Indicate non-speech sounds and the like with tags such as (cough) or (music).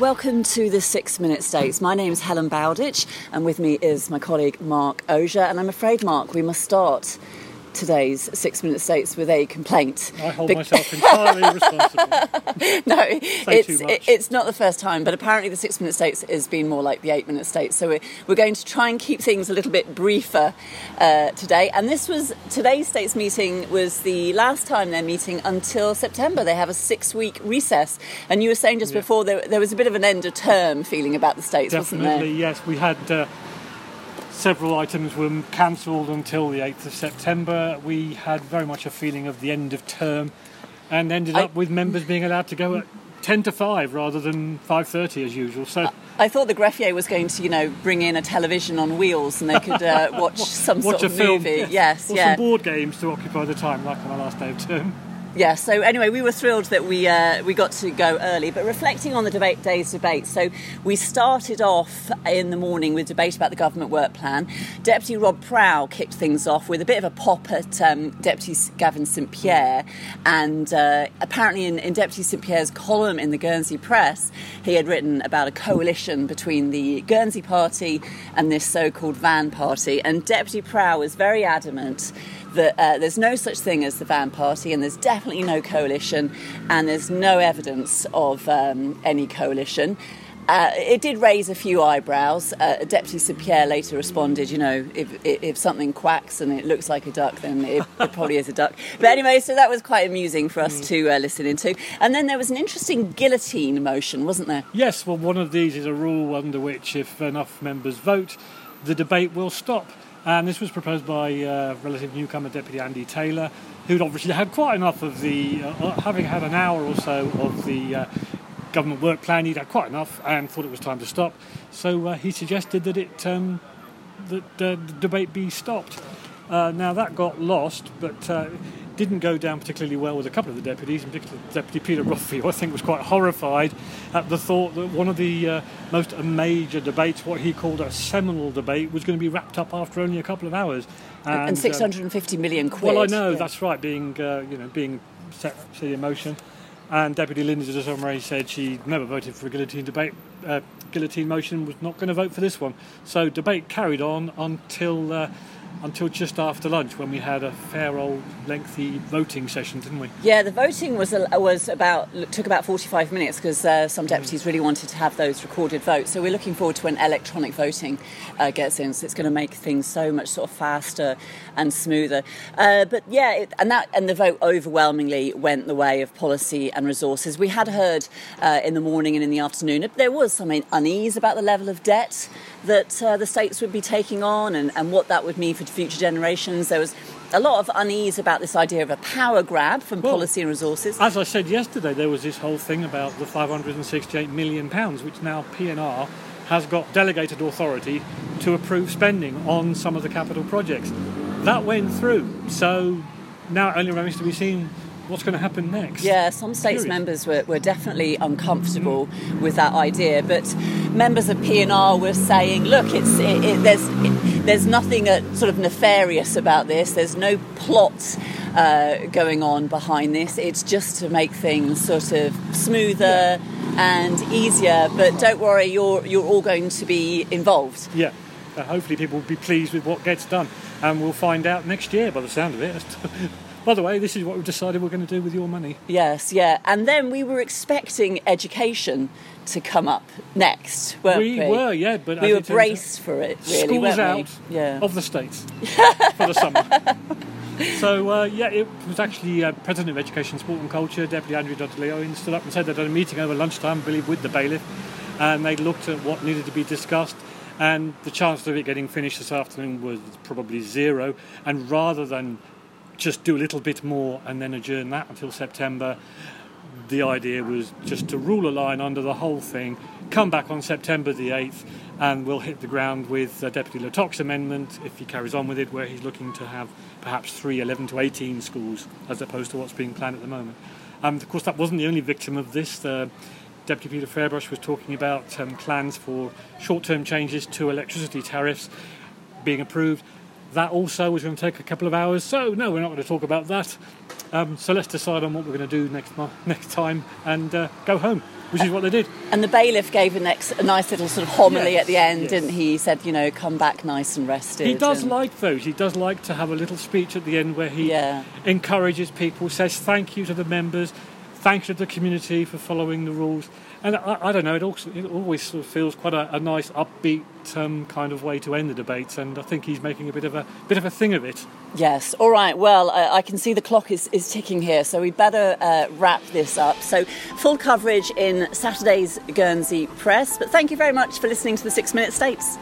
welcome to the Six Minute States. My name is Helen Bowditch, and with me is my colleague Mark Osier. And I'm afraid, Mark, we must start today's Six Minute States with a complaint. I hold Be- myself entirely (laughs) responsible. no, it's, it, it's not the first time, but apparently the Six Minute States has been more like the Eight Minute States. So we're, we're going to try and keep things a little bit briefer uh, today. And this was today's States meeting was the last time they're meeting until September. They have a six week recess. And you were saying just yeah. before there, there, was a bit of an end of term feeling about the States, Definitely, wasn't there? yes. We had. Uh, several items were cancelled until the 8th of September. We had very much a feeling of the end of term and ended I, up with members being allowed to go at 10 to 5 rather than 5.30 as usual. So I thought the Greffier was going to, you know, bring in a television on wheels and they (laughs) could uh, watch some watch sort of film, movie. Yes, or yeah. some board games to occupy the time, like on our last day of term yeah, so anyway, we were thrilled that we uh, we got to go early. But reflecting on the debate day's debate, so we started off in the morning with debate about the government work plan. Deputy Rob Prow kicked things off with a bit of a pop at um, Deputy Gavin St Pierre, and uh, apparently in, in Deputy St Pierre's column in the Guernsey Press, he had written about a coalition between the Guernsey Party and this so-called Van Party, and Deputy Prow was very adamant that uh, there's no such thing as the Van Party, and there's definitely no coalition, and there's no evidence of um, any coalition. Uh, it did raise a few eyebrows. Uh, Deputy St Pierre later responded, you know, if, if something quacks and it looks like a duck, then it, it probably is a duck. (laughs) But anyway, so that was quite amusing for us mm. to uh, listen into. And then there was an interesting guillotine motion, wasn't there? Yes, well, one of these is a rule under which if enough members vote, the debate will stop. And this was proposed by uh, relative newcomer Deputy Andy Taylor, who'd obviously had quite enough of the, uh, uh, having had an hour or so of the uh, government work plan, he'd had quite enough and thought it was time to stop. So uh, he suggested that it um, that uh, the debate be stopped. now that got lost, but didn't go down particularly well with a couple of the deputies, in particular Deputy Peter Rothfield, I think was quite horrified at the thought that one of the uh, most major debates, what he called a seminal debate, was going to be wrapped up after only a couple of hours. And, and 650 um, million quid. Well, I know, yeah. that's right, being, uh, you know, being set, set in motion. And Deputy Lindsay de Sausmarez said she never voted for a guillotine debate, uh, guillotine motion, was not going to vote for this one. So debate carried on until uh, until just after lunch when we had a fair old lengthy voting session, didn't we? Yeah, the voting was was about took about 45 minutes because uh, some deputies really wanted to have those recorded votes. So we're looking forward to when electronic voting uh, gets in. So it's going to make things so much sort of faster and smoother. Uh, but yeah, it, and that and the vote overwhelmingly went the way of policy and resources. We had heard uh, in the morning and in the afternoon there was some unease about the level of debt that uh, the states would be taking on and, and what that would mean for future generations. There was a lot of unease about this idea of a power grab from well, policy and resources. As I said yesterday, there was this whole thing about the 568 million pounds, which now PNR has got delegated authority to approve spending on some of the capital projects. That went through, so now it only remains to be seen what's going to happen next? Yeah, some states members were, were definitely uncomfortable mm. with that idea, but members of PNR were saying, look, it's it, it, there's it, there's nothing uh, sort of nefarious about this. There's no plot uh, going on behind this. It's just to make things sort of smoother. Yeah. And easier, but don't worry, you're you're all going to be involved. Yeah, uh, hopefully people will be pleased with what gets done, and we'll find out next year by the sound of it. (laughs) by the way, this is what we've decided we're going to do with your money. Yes, yeah. And then we were expecting education to come up next, weren't we? We were, yeah, but we were braced for it, really. Schools out yeah. of the states for the summer. (laughs) so uh, yeah, it was actually uh, President of Education, Sport and Culture, Deputy Andrea Dudley stood up and said they'd had a meeting over lunchtime, I believe, with the bailiff, and they looked at what needed to be discussed. And the chance of it getting finished this afternoon was probably zero. And rather than just do a little bit more and then adjourn that until September. The idea was just to rule a line under the whole thing, come back on September the 8th, and we'll hit the ground with Deputy Le amendment if he carries on with it, where he's looking to have perhaps three 11 to 18 schools as opposed to what's being planned at the moment. Um, of course, that wasn't the only victim of this. Deputy Peter Ferbrache was talking about um, plans for short term changes to electricity tariffs being approved. That also was going to take a couple of hours, so no, we're not going to talk about that. Um, so let's decide on what we're going to do next (laughs) next time and uh, go home, which is what they did. And the bailiff gave a, next, a nice little sort of homily Yes, at the end, yes. didn't he? He said, you know, come back nice and rested. He does and- like those. He does like to have a little speech at the end where he Yeah. encourages people, says thank you to the members, thanks to the community for following the rules. And I, I don't know, it, also, it always sort of feels quite a, a nice, upbeat um, kind of way to end the debates. And I think he's making a bit of a bit of a thing of it. Yes. All right. Well, I, I can see the clock is, is ticking here, so we better uh, wrap this up. So, full coverage in Saturday's Guernsey Press. But thank you very much for listening to the Six Minute States.